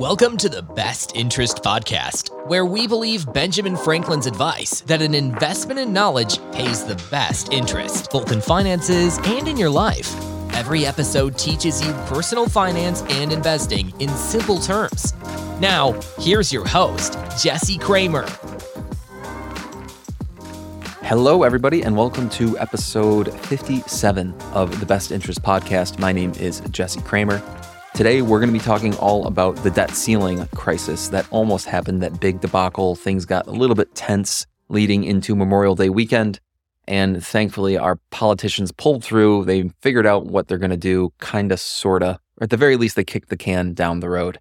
Welcome to the Best Interest Podcast, where we believe Benjamin Franklin's advice that an investment in knowledge pays the best interest, both in finances and in your life. Every episode teaches you personal finance and investing in simple terms. Now, here's your host, Jesse Cramer. Hello, everybody, and welcome to episode 57 of the Best Interest Podcast. My name is Jesse Cramer. Today, we're going to be talking all about the debt ceiling crisis that almost happened, that big debacle. Things got a little bit tense leading into Memorial Day weekend. And thankfully, our politicians pulled through. They figured out what they're going to do, kind of, sort of. Or at the very least, they kicked the can down the road.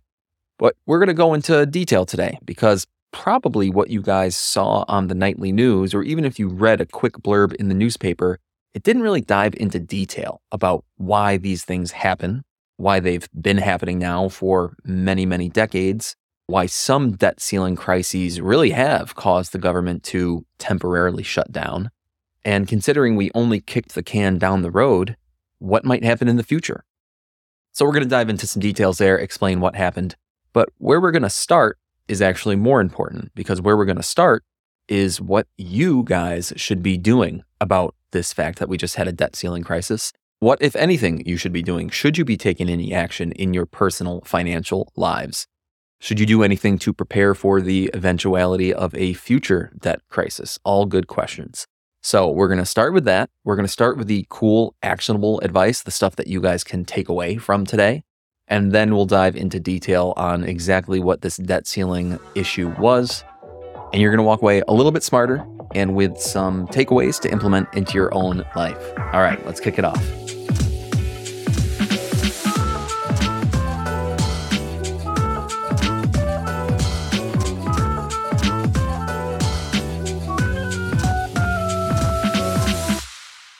But we're going to go into detail today because probably what you guys saw on the nightly news, or even if you read a quick blurb in the newspaper, it didn't really dive into detail about why these things happen why they've been happening now for many, many decades, why some debt ceiling crises really have caused the government to temporarily shut down, and considering we only kicked the can down the road, what might happen in the future. So, we're going to dive into some details there, explain what happened. But where we're going to start is actually more important because where we're going to start is what you guys should be doing about this fact that we just had a debt ceiling crisis what, if anything, you should be doing? Should you be taking any action in your personal financial lives? Should you do anything to prepare for the eventuality of a future debt crisis? All good questions. So, we're going to start with that. We're going to start with the cool, actionable advice, the stuff that you guys can take away from today. And then we'll dive into detail on exactly what this debt ceiling issue was. And you're going to walk away a little bit smarter and with some takeaways to implement into your own life. All right, let's kick it off.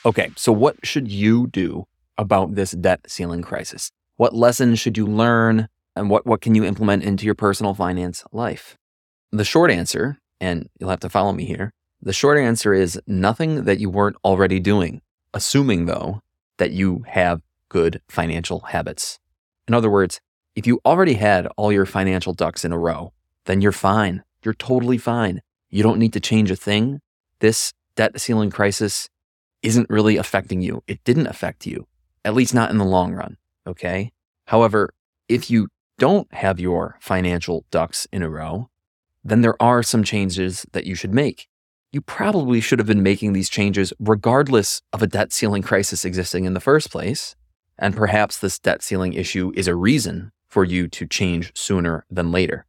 Okay, so what should you do about this debt ceiling crisis? What lessons should you learn and what, what can you implement into your personal finance life? The short answer, and you'll have to follow me here, the short answer is nothing that you weren't already doing, assuming though that you have good financial habits. In other words, if you already had all your financial ducks in a row, then you're fine. You're totally fine. You don't need to change a thing. This debt ceiling crisis isn't really affecting you. It didn't affect you, at least not in the long run. Okay. However, if you don't have your financial ducks in a row, then there are some changes that you should make. You probably should have been making these changes regardless of a debt ceiling crisis existing in the first place. And perhaps this debt ceiling issue is a reason for you to change sooner than later.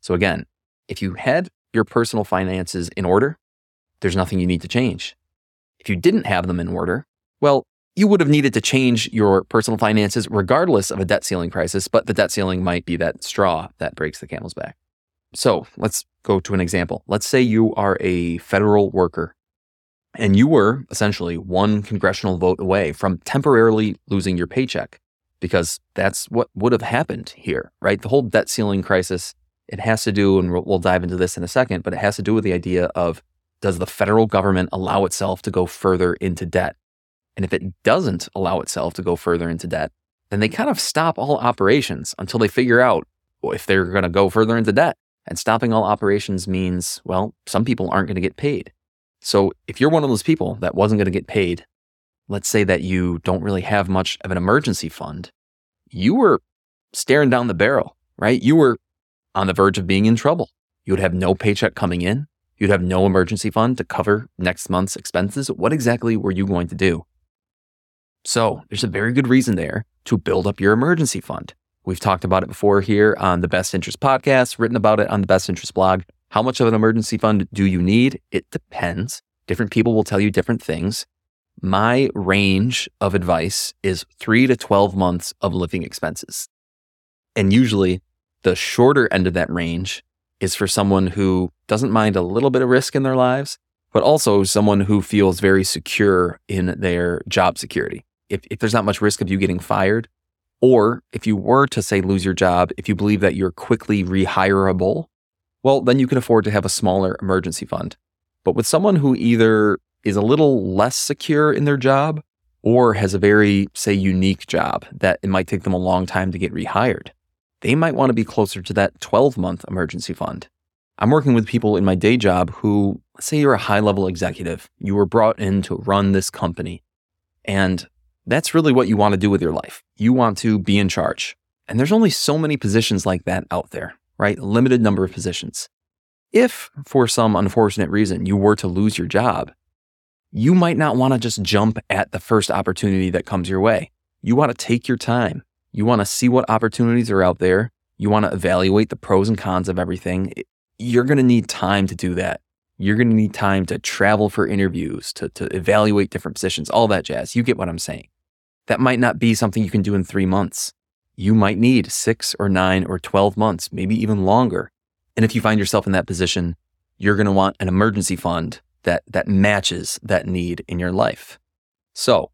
So, again, if you had your personal finances in order, there's nothing you need to change. If you didn't have them in order, well, you would have needed to change your personal finances regardless of a debt ceiling crisis, but the debt ceiling might be that straw that breaks the camel's back. So let's go to an example. Let's say you are a federal worker and you were essentially one congressional vote away from temporarily losing your paycheck because that's what would have happened here, right? The whole debt ceiling crisis, it has to do, and we'll dive into this in a second, but it has to do with the idea of does the federal government allow itself to go further into debt? And if it doesn't allow itself to go further into debt, then they kind of stop all operations until they figure out if they're going to go further into debt. And stopping all operations means, well, some people aren't going to get paid. So if you're one of those people that wasn't going to get paid, let's say that you don't really have much of an emergency fund, you were staring down the barrel, right? You were on the verge of being in trouble. You would have no paycheck coming in. You'd have no emergency fund to cover next month's expenses. What exactly were you going to do? So there's a very good reason there to build up your emergency fund. We've talked about it before here on the Best Interest podcast, written about it on the Best Interest blog. How much of an emergency fund do you need? It depends. Different people will tell you different things. My range of advice is three to 12 months of living expenses. And usually the shorter end of that range is for someone who doesn't mind a little bit of risk in their lives, but also someone who feels very secure in their job security. If, if there's not much risk of you getting fired, or if you were to say lose your job, if you believe that you're quickly rehireable, well, then you can afford to have a smaller emergency fund. But with someone who either is a little less secure in their job or has a very, say, unique job that it might take them a long time to get rehired, they might want to be closer to that 12 month emergency fund. I'm working with people in my day job who, say you're a high level executive, you were brought in to run this company. And that's really what you want to do with your life. You want to be in charge. And there's only so many positions like that out there, right? Limited number of positions. If, for some unfortunate reason, you were to lose your job, you might not want to just jump at the first opportunity that comes your way. You want to take your time. You want to see what opportunities are out there. You want to evaluate the pros and cons of everything. You're going to need time to do that. You're going to need time to travel for interviews, to, to evaluate different positions, all that jazz. You get what I'm saying. That might not be something you can do in three months. You might need six or nine or 12 months, maybe even longer. And if you find yourself in that position, you're going to want an emergency fund that, that matches that need in your life. So,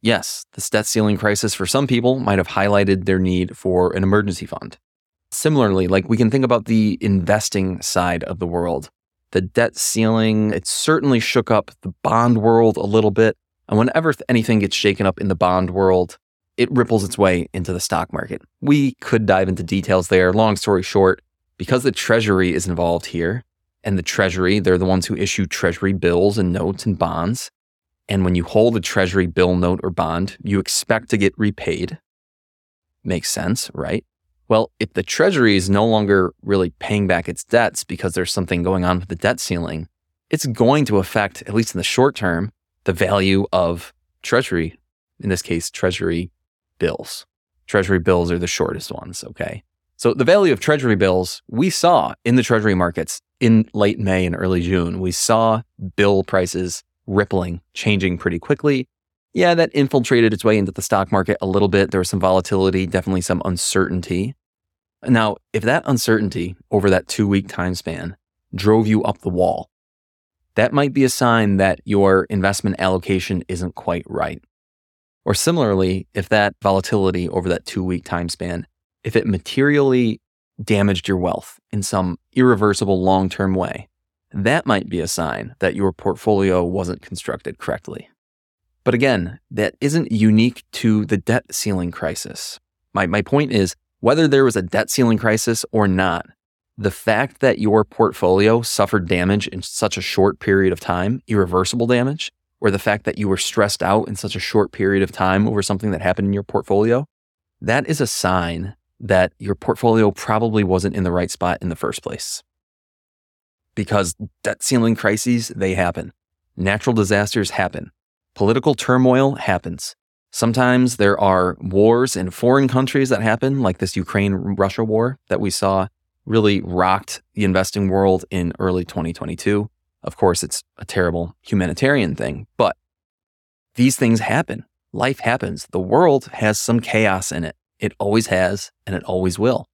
yes, the debt ceiling crisis for some people might have highlighted their need for an emergency fund. Similarly, like we can think about the investing side of the world. The debt ceiling, it certainly shook up the bond world a little bit. And whenever anything gets shaken up in the bond world, it ripples its way into the stock market. We could dive into details there. Long story short, because the Treasury is involved here, and the Treasury, they're the ones who issue Treasury bills and notes and bonds. And when you hold a Treasury bill, note, or bond, you expect to get repaid. Makes sense, right? Well, if the Treasury is no longer really paying back its debts because there's something going on with the debt ceiling, it's going to affect, at least in the short term, the value of Treasury, in this case, Treasury bills. Treasury bills are the shortest ones, okay? So the value of treasury bills we saw in the treasury markets in late May and early June. We saw bill prices rippling, changing pretty quickly. Yeah, that infiltrated its way into the stock market a little bit. There was some volatility, definitely some uncertainty. Now, if that uncertainty over that two week time span drove you up the wall, that might be a sign that your investment allocation isn't quite right. Or similarly, if that volatility over that two week time span if it materially damaged your wealth in some irreversible long term way, that might be a sign that your portfolio wasn't constructed correctly. But again, that isn't unique to the debt ceiling crisis. My, my point is whether there was a debt ceiling crisis or not, the fact that your portfolio suffered damage in such a short period of time, irreversible damage, or the fact that you were stressed out in such a short period of time over something that happened in your portfolio, that is a sign that your portfolio probably wasn't in the right spot in the first place. Because debt ceiling crises, they happen. Natural disasters happen. Political turmoil happens. Sometimes there are wars in foreign countries that happen, like this Ukraine Russia war that we saw really rocked the investing world in early 2022. Of course, it's a terrible humanitarian thing, but these things happen. Life happens. The world has some chaos in it. It always has and it always will.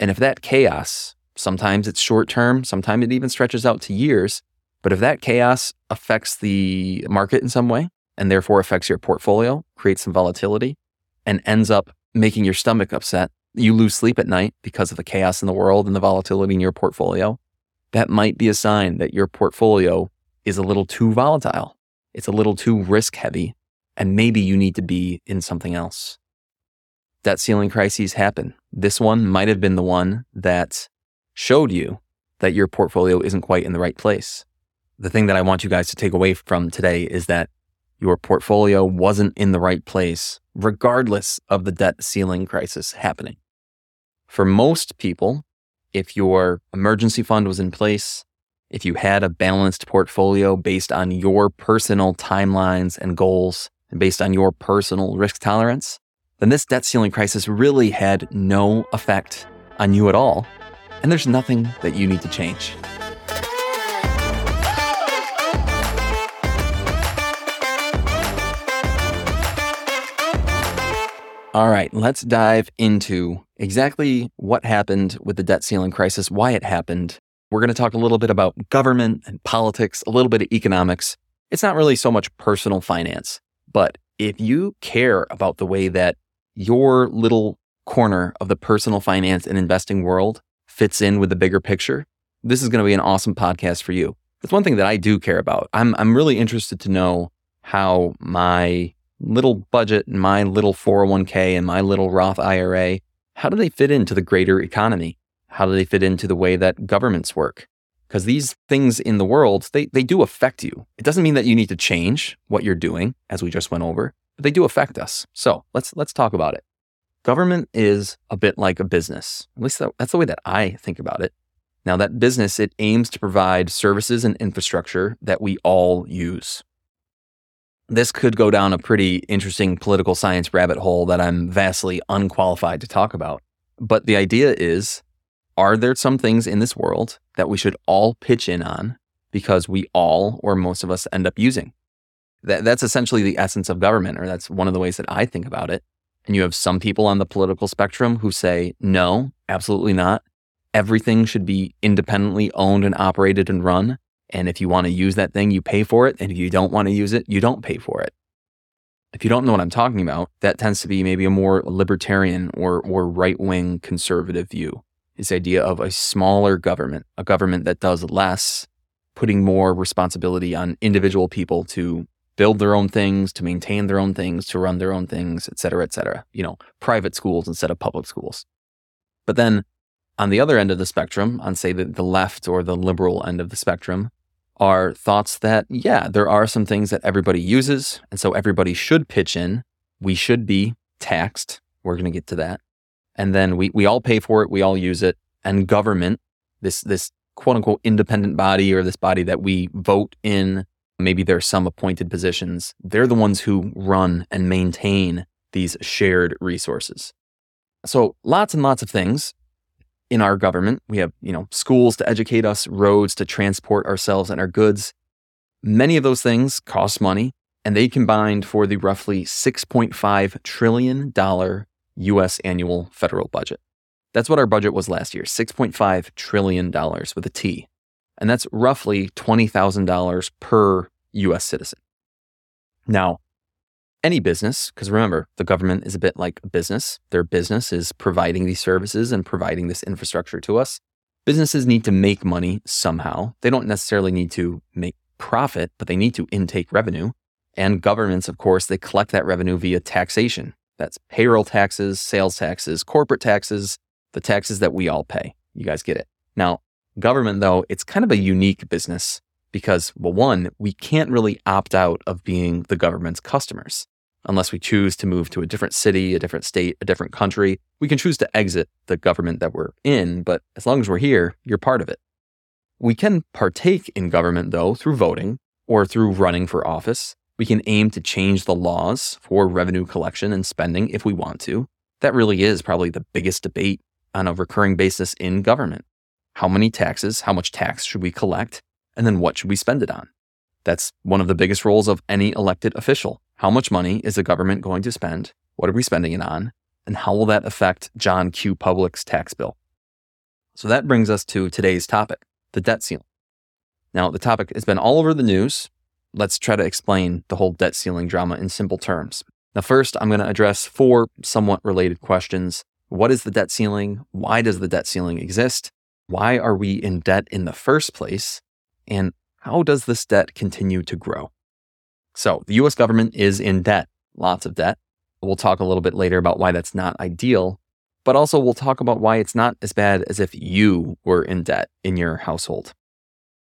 And if that chaos, sometimes it's short term, sometimes it even stretches out to years, but if that chaos affects the market in some way and therefore affects your portfolio, creates some volatility, and ends up making your stomach upset, you lose sleep at night because of the chaos in the world and the volatility in your portfolio, that might be a sign that your portfolio is a little too volatile. It's a little too risk heavy, and maybe you need to be in something else debt ceiling crises happen. This one might have been the one that showed you that your portfolio isn't quite in the right place. The thing that I want you guys to take away from today is that your portfolio wasn't in the right place, regardless of the debt ceiling crisis happening. For most people, if your emergency fund was in place, if you had a balanced portfolio based on your personal timelines and goals and based on your personal risk tolerance, then this debt ceiling crisis really had no effect on you at all, and there's nothing that you need to change. All right, let's dive into exactly what happened with the debt ceiling crisis, why it happened. We're going to talk a little bit about government and politics, a little bit of economics. It's not really so much personal finance, but if you care about the way that your little corner of the personal finance and investing world fits in with the bigger picture, this is going to be an awesome podcast for you. That's one thing that I do care about. I'm, I'm really interested to know how my little budget and my little 401k and my little Roth IRA, how do they fit into the greater economy? How do they fit into the way that governments work? Because these things in the world, they, they do affect you. It doesn't mean that you need to change what you're doing, as we just went over, but they do affect us. So let's let's talk about it. Government is a bit like a business. At least that's the way that I think about it. Now, that business, it aims to provide services and infrastructure that we all use. This could go down a pretty interesting political science rabbit hole that I'm vastly unqualified to talk about. But the idea is are there some things in this world that we should all pitch in on because we all or most of us end up using? That, that's essentially the essence of government, or that's one of the ways that I think about it. And you have some people on the political spectrum who say, no, absolutely not. Everything should be independently owned and operated and run. And if you want to use that thing, you pay for it. And if you don't want to use it, you don't pay for it. If you don't know what I'm talking about, that tends to be maybe a more libertarian or, or right wing conservative view. This idea of a smaller government, a government that does less, putting more responsibility on individual people to build their own things, to maintain their own things, to run their own things, et cetera, et cetera. You know, private schools instead of public schools. But then on the other end of the spectrum, on say the, the left or the liberal end of the spectrum, are thoughts that, yeah, there are some things that everybody uses. And so everybody should pitch in. We should be taxed. We're going to get to that. And then we, we all pay for it. We all use it. And government, this, this quote unquote independent body or this body that we vote in, maybe there are some appointed positions. They're the ones who run and maintain these shared resources. So lots and lots of things in our government. We have, you know, schools to educate us, roads to transport ourselves and our goods. Many of those things cost money, and they combined for the roughly $6.5 trillion US annual federal budget. That's what our budget was last year $6.5 trillion with a T. And that's roughly $20,000 per US citizen. Now, any business, because remember, the government is a bit like a business. Their business is providing these services and providing this infrastructure to us. Businesses need to make money somehow. They don't necessarily need to make profit, but they need to intake revenue. And governments, of course, they collect that revenue via taxation. That's payroll taxes, sales taxes, corporate taxes, the taxes that we all pay. You guys get it. Now, government, though, it's kind of a unique business because, well, one, we can't really opt out of being the government's customers unless we choose to move to a different city, a different state, a different country. We can choose to exit the government that we're in, but as long as we're here, you're part of it. We can partake in government, though, through voting or through running for office. We can aim to change the laws for revenue collection and spending if we want to. That really is probably the biggest debate on a recurring basis in government. How many taxes, how much tax should we collect, and then what should we spend it on? That's one of the biggest roles of any elected official. How much money is the government going to spend? What are we spending it on? And how will that affect John Q. Public's tax bill? So that brings us to today's topic the debt ceiling. Now, the topic has been all over the news. Let's try to explain the whole debt ceiling drama in simple terms. Now, first, I'm going to address four somewhat related questions. What is the debt ceiling? Why does the debt ceiling exist? Why are we in debt in the first place? And how does this debt continue to grow? So the US government is in debt, lots of debt. We'll talk a little bit later about why that's not ideal, but also we'll talk about why it's not as bad as if you were in debt in your household.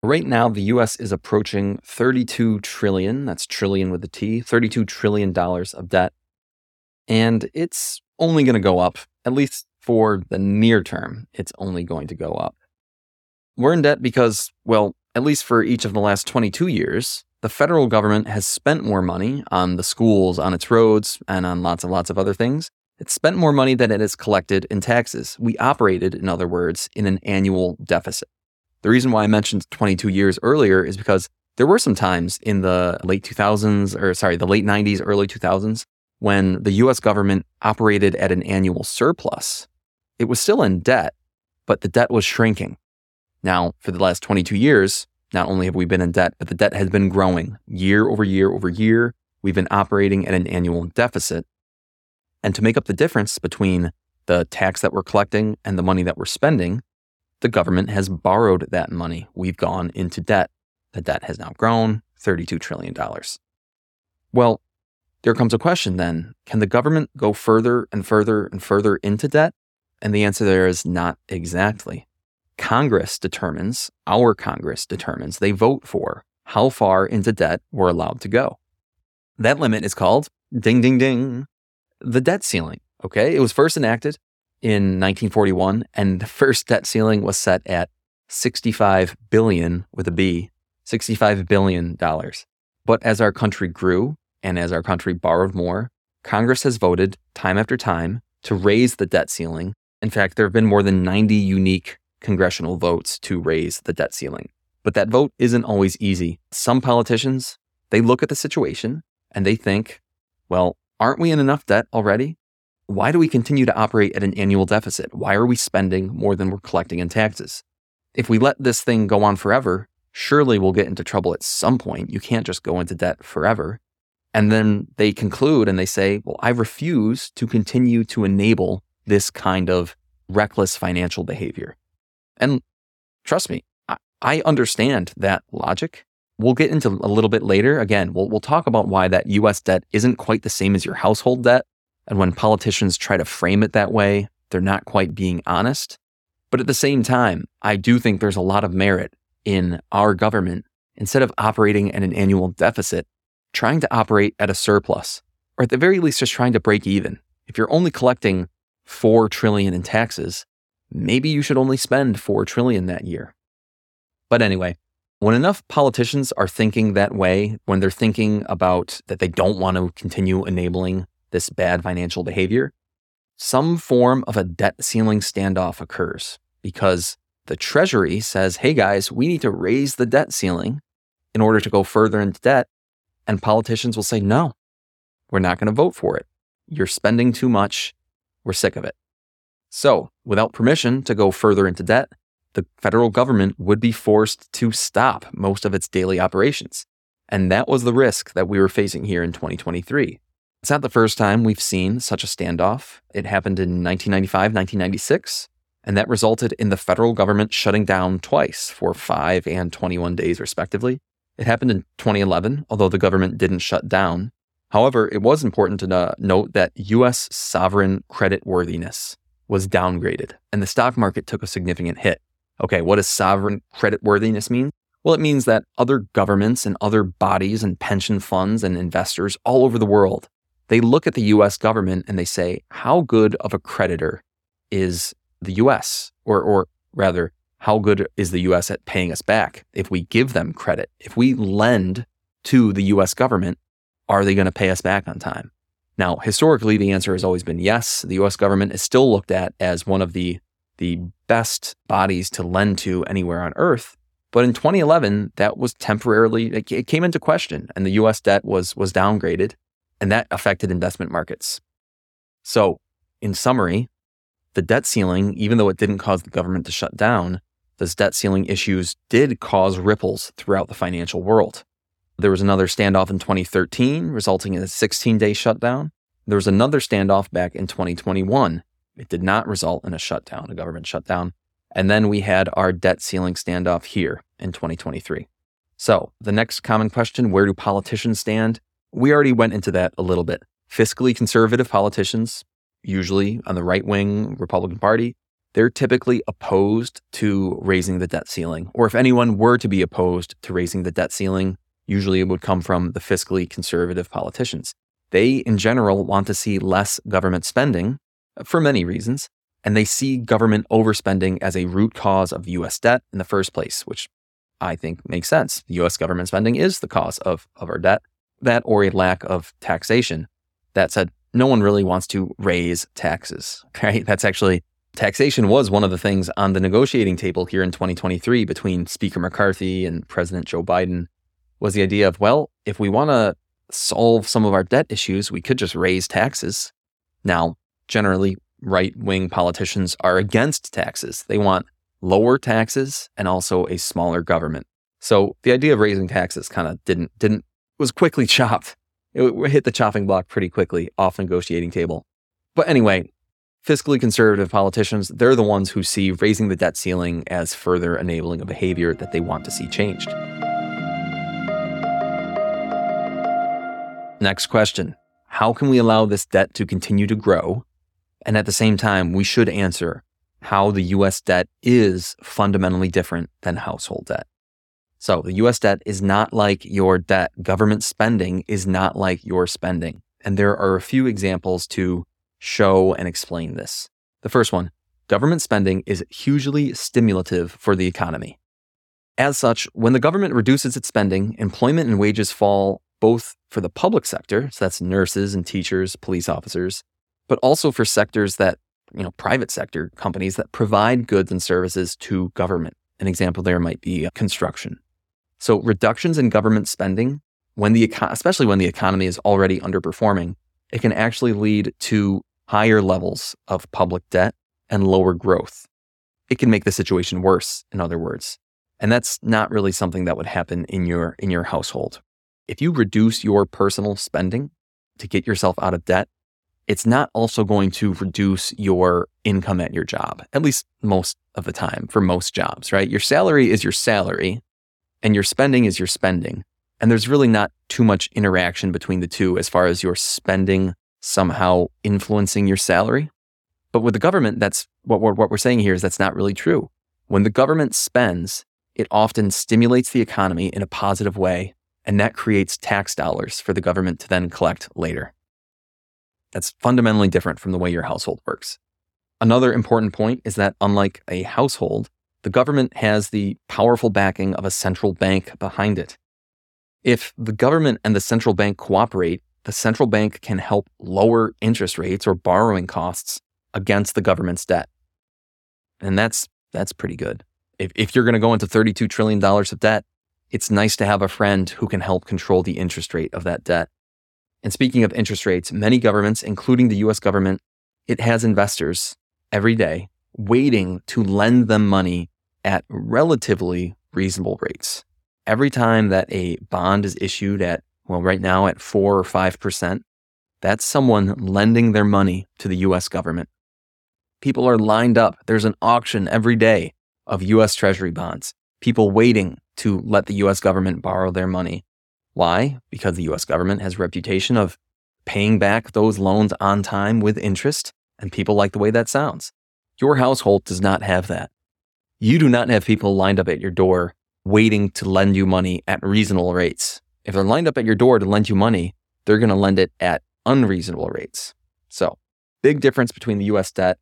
Right now, the US is approaching 32 trillion, that's trillion with a T, 32 trillion dollars of debt. And it's only going to go up, at least for the near term, it's only going to go up. We're in debt because, well, at least for each of the last 22 years, the federal government has spent more money on the schools, on its roads, and on lots and lots of other things. It's spent more money than it has collected in taxes. We operated, in other words, in an annual deficit. The reason why I mentioned 22 years earlier is because there were some times in the late 2000s, or sorry, the late 90s, early 2000s, when the US government operated at an annual surplus. It was still in debt, but the debt was shrinking. Now, for the last 22 years, not only have we been in debt, but the debt has been growing year over year over year. We've been operating at an annual deficit. And to make up the difference between the tax that we're collecting and the money that we're spending, the government has borrowed that money. We've gone into debt. The debt has now grown $32 trillion. Well, there comes a question then can the government go further and further and further into debt? And the answer there is not exactly. Congress determines, our Congress determines, they vote for how far into debt we're allowed to go. That limit is called ding, ding, ding, the debt ceiling. Okay. It was first enacted in 1941, and the first debt ceiling was set at 65 billion with a B, 65 billion dollars. But as our country grew and as our country borrowed more, Congress has voted time after time to raise the debt ceiling. In fact, there have been more than 90 unique congressional votes to raise the debt ceiling. But that vote isn't always easy. Some politicians, they look at the situation and they think, well, aren't we in enough debt already? Why do we continue to operate at an annual deficit? Why are we spending more than we're collecting in taxes? If we let this thing go on forever, surely we'll get into trouble at some point. You can't just go into debt forever. And then they conclude and they say, well, I refuse to continue to enable this kind of reckless financial behavior. And trust me, I understand that logic. We'll get into a little bit later. Again, we'll, we'll talk about why that US debt isn't quite the same as your household debt. And when politicians try to frame it that way, they're not quite being honest. But at the same time, I do think there's a lot of merit in our government, instead of operating at an annual deficit, trying to operate at a surplus, or at the very least, just trying to break even. If you're only collecting 4 trillion in taxes, maybe you should only spend 4 trillion that year. But anyway, when enough politicians are thinking that way, when they're thinking about that they don't want to continue enabling this bad financial behavior, some form of a debt ceiling standoff occurs because the Treasury says, hey guys, we need to raise the debt ceiling in order to go further into debt. And politicians will say, no, we're not going to vote for it. You're spending too much. We're sick of it. So, without permission to go further into debt, the federal government would be forced to stop most of its daily operations. And that was the risk that we were facing here in 2023. It's not the first time we've seen such a standoff. It happened in 1995, 1996, and that resulted in the federal government shutting down twice for 5 and 21 days, respectively. It happened in 2011, although the government didn't shut down. However, it was important to note that U.S. sovereign credit worthiness was downgraded, and the stock market took a significant hit. Okay, what does sovereign credit worthiness mean? Well, it means that other governments and other bodies and pension funds and investors all over the world, they look at the US government and they say, how good of a creditor is the US? Or, or rather, how good is the US at paying us back if we give them credit? If we lend to the US government, are they going to pay us back on time? Now, historically, the answer has always been yes. The US government is still looked at as one of the the best bodies to lend to anywhere on earth. But in 2011, that was temporarily, it came into question and the US debt was, was downgraded and that affected investment markets. So, in summary, the debt ceiling, even though it didn't cause the government to shut down, those debt ceiling issues did cause ripples throughout the financial world. There was another standoff in 2013, resulting in a 16 day shutdown. There was another standoff back in 2021, it did not result in a shutdown, a government shutdown. And then we had our debt ceiling standoff here in 2023. So, the next common question where do politicians stand? We already went into that a little bit. Fiscally conservative politicians, usually on the right wing Republican Party, they're typically opposed to raising the debt ceiling. Or if anyone were to be opposed to raising the debt ceiling, usually it would come from the fiscally conservative politicians. They, in general, want to see less government spending uh, for many reasons, and they see government overspending as a root cause of US debt in the first place, which I think makes sense. The US government spending is the cause of, of our debt, that or a lack of taxation. That said, no one really wants to raise taxes, right? That's actually taxation was one of the things on the negotiating table here in 2023 between Speaker McCarthy and President Joe Biden was the idea of, well, if we want to solve some of our debt issues, we could just raise taxes. Now, generally right wing politicians are against taxes. They want lower taxes and also a smaller government. So the idea of raising taxes kind of didn't didn't was quickly chopped. It hit the chopping block pretty quickly off negotiating table. But anyway, fiscally conservative politicians, they're the ones who see raising the debt ceiling as further enabling a behavior that they want to see changed. Next question. How can we allow this debt to continue to grow And at the same time, we should answer how the US debt is fundamentally different than household debt. So the US debt is not like your debt. Government spending is not like your spending. And there are a few examples to show and explain this. The first one government spending is hugely stimulative for the economy. As such, when the government reduces its spending, employment and wages fall both for the public sector, so that's nurses and teachers, police officers, but also for sectors that, you know, private sector companies that provide goods and services to government. An example there might be uh, construction. So reductions in government spending, when the especially when the economy is already underperforming, it can actually lead to higher levels of public debt and lower growth. It can make the situation worse, in other words. And that's not really something that would happen in your in your household. If you reduce your personal spending to get yourself out of debt, it's not also going to reduce your income at your job, at least most of the time for most jobs, right? Your salary is your salary and your spending is your spending. And there's really not too much interaction between the two as far as your spending somehow influencing your salary. But with the government, that's what we're, what we're saying here is that's not really true. When the government spends, it often stimulates the economy in a positive way, and that creates tax dollars for the government to then collect later. That's fundamentally different from the way your household works. Another important point is that unlike a household, the government has the powerful backing of a central bank behind it. If the government and the central bank cooperate, the central bank can help lower interest rates or borrowing costs against the government's debt. And that's that's pretty good. If, if you're going to go into $32 trillion of debt, it's nice to have a friend who can help control the interest rate of that debt. And speaking of interest rates, many governments, including the US government, it has investors every day waiting to lend them money at relatively reasonable rates. Every time that a bond is issued at, well, right now at four or 5%, that's someone lending their money to the US government. People are lined up. There's an auction every day of US Treasury bonds, people waiting to let the US government borrow their money. Why? Because the US government has a reputation of paying back those loans on time with interest, and people like the way that sounds. Your household does not have that. You do not have people lined up at your door waiting to lend you money at reasonable rates. If they're lined up at your door to lend you money, they're going to lend it at unreasonable rates. So, big difference between the US debt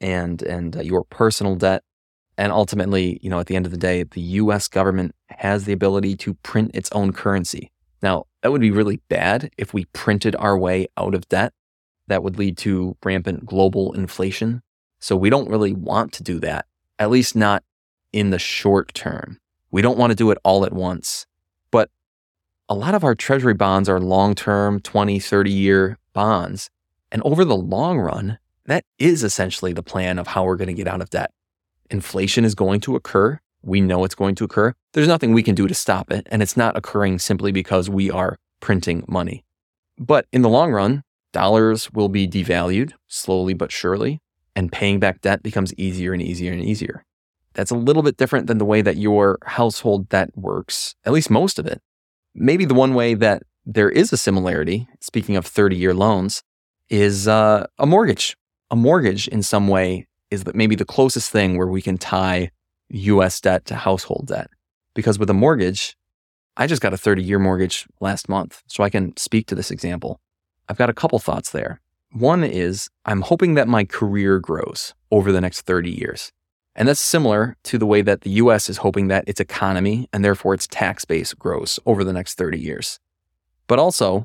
and and uh, your personal debt. And ultimately, you know, at the end of the day, the US government has the ability to print its own currency. Now, that would be really bad if we printed our way out of debt. That would lead to rampant global inflation. So we don't really want to do that, at least not in the short term. We don't want to do it all at once. But a lot of our treasury bonds are long term, 20, 30 year bonds. And over the long run, that is essentially the plan of how we're going to get out of debt. Inflation is going to occur. We know it's going to occur. There's nothing we can do to stop it. And it's not occurring simply because we are printing money. But in the long run, dollars will be devalued slowly but surely and paying back debt becomes easier and easier and easier. That's a little bit different than the way that your household debt works, at least most of it. Maybe the one way that there is a similarity, speaking of 30 year loans, is uh, a mortgage. A mortgage, in some way, is that maybe the closest thing where we can tie US debt to household debt. Because with a mortgage, I just got a 30 year mortgage last month, so I can speak to this example. I've got a couple thoughts there. One is I'm hoping that my career grows over the next 30 years. And that's similar to the way that the US is hoping that its economy and therefore its tax base grows over the next 30 years. But also,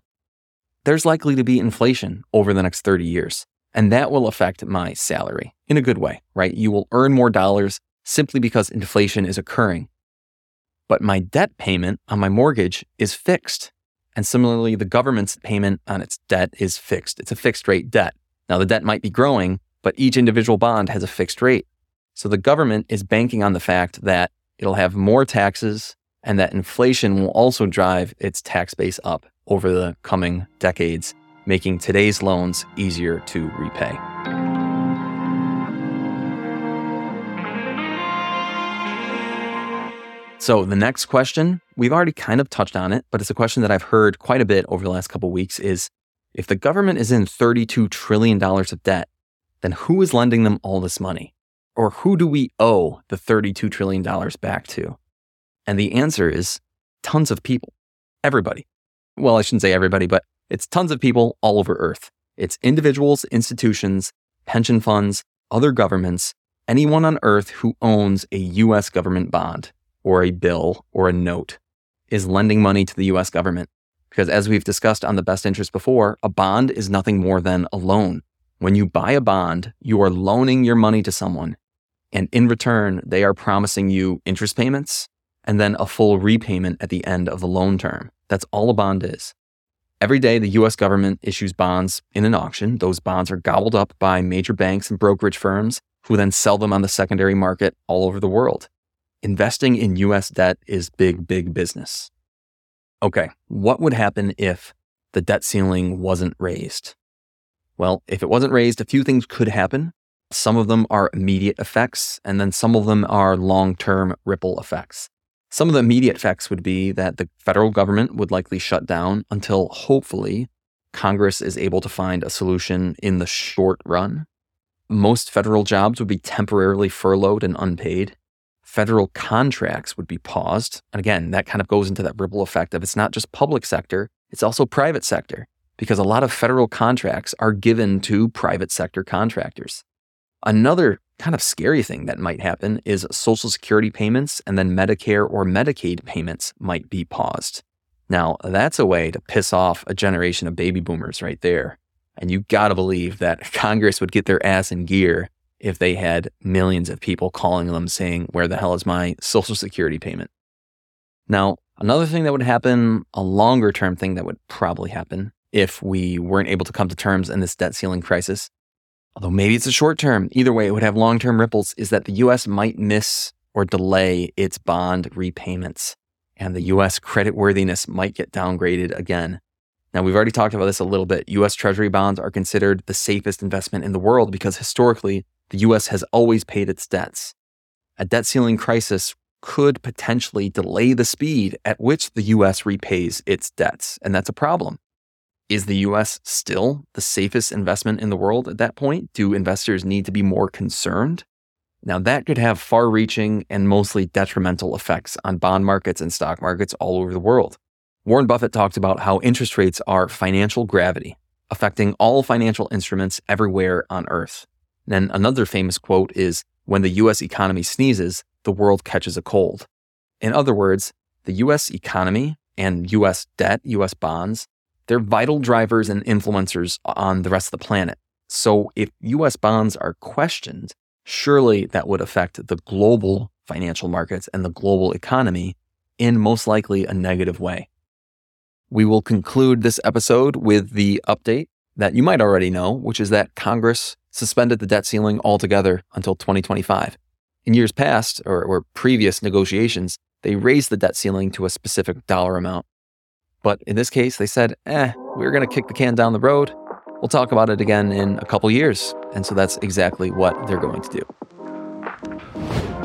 there's likely to be inflation over the next 30 years, and that will affect my salary in a good way, right? You will earn more dollars simply because inflation is occurring. But my debt payment on my mortgage is fixed. And similarly, the government's payment on its debt is fixed. It's a fixed rate debt. Now, the debt might be growing, but each individual bond has a fixed rate. So the government is banking on the fact that it'll have more taxes and that inflation will also drive its tax base up over the coming decades, making today's loans easier to repay. So, the next question, we've already kind of touched on it, but it's a question that I've heard quite a bit over the last couple weeks is if the government is in $32 trillion of debt, then who is lending them all this money? Or who do we owe the $32 trillion back to? And the answer is tons of people. Everybody. Well, I shouldn't say everybody, but it's tons of people all over Earth. It's individuals, institutions, pension funds, other governments, anyone on Earth who owns a US government bond or a bill or a note is lending money to the US government. Because as we've discussed on the best interest before, a bond is nothing more than a loan. When you buy a bond, you are loaning your money to someone. And in return, they are promising you interest payments and then a full repayment at the end of the loan term. That's all a bond is. Every day, the US government issues bonds in an auction. Those bonds are gobbled up by major banks and brokerage firms who then sell them on the secondary market all over the world. Investing in US debt is big, big business. Okay, what would happen if the debt ceiling wasn't raised? Well, if it wasn't raised, a few things could happen. Some of them are immediate effects, and then some of them are long term ripple effects. Some of the immediate effects would be that the federal government would likely shut down until hopefully Congress is able to find a solution in the short run. Most federal jobs would be temporarily furloughed and unpaid. Federal contracts would be paused. And again, that kind of goes into that ripple effect of it's not just public sector, it's also private sector, because a lot of federal contracts are given to private sector contractors. Another kind of scary thing that might happen is Social Security payments and then Medicare or Medicaid payments might be paused. Now, that's a way to piss off a generation of baby boomers right there. And you gotta believe that Congress would get their ass in gear if they had millions of people calling them saying, Where the hell is my Social Security payment? Now, another thing that would happen, a longer term thing that would probably happen if we weren't able to come to terms in this debt ceiling crisis, although maybe it's a short term, either way, it would have long term ripples, is that the US might miss or delay its bond repayments. And the US creditworthiness might get downgraded again. Now, we've already talked about this a little bit. US Treasury bonds are considered the safest investment in the world because historically, the US has always paid its debts. A debt ceiling crisis could potentially delay the speed at which the US repays its debts, and that's a problem. Is the US still the safest investment in the world at that point? Do investors need to be more concerned? Now, that could have far reaching and mostly detrimental effects on bond markets and stock markets all over the world. Warren Buffett talked about how interest rates are financial gravity, affecting all financial instruments everywhere on Earth. Then another famous quote is When the US economy sneezes, the world catches a cold. In other words, the US economy and US debt, US bonds, they're vital drivers and influencers on the rest of the planet. So if US bonds are questioned, surely that would affect the global financial markets and the global economy in most likely a negative way. We will conclude this episode with the update that you might already know, which is that Congress suspended the debt ceiling altogether until 2025. In years past, or, or, previous negotiations, they raised the debt ceiling to a specific dollar amount. But in this case, they said, eh, we're going to kick the can down the road. We'll talk about it again in a couple years. And so that's exactly what they're going to do.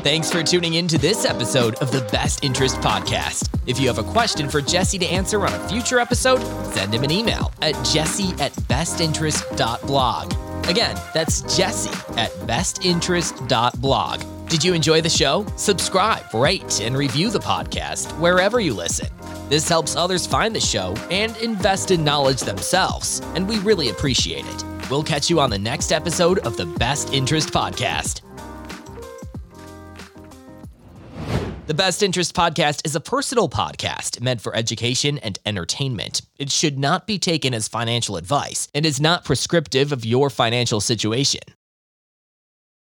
Thanks for tuning in to this episode of the Best Interest Podcast. If you have a question for Jesse to answer on a future episode, send him an email at jesse at bestinterest.blog. Again, that's jesse at bestinterest.blog. Did you enjoy the show? Subscribe, rate, and review the podcast wherever you listen. This helps others find the show and invest in knowledge themselves, and we really appreciate it. We'll catch you on the next episode of the Best Interest Podcast. The Best Interest Podcast is a personal podcast meant for education and entertainment. It should not be taken as financial advice and is not prescriptive of your financial situation.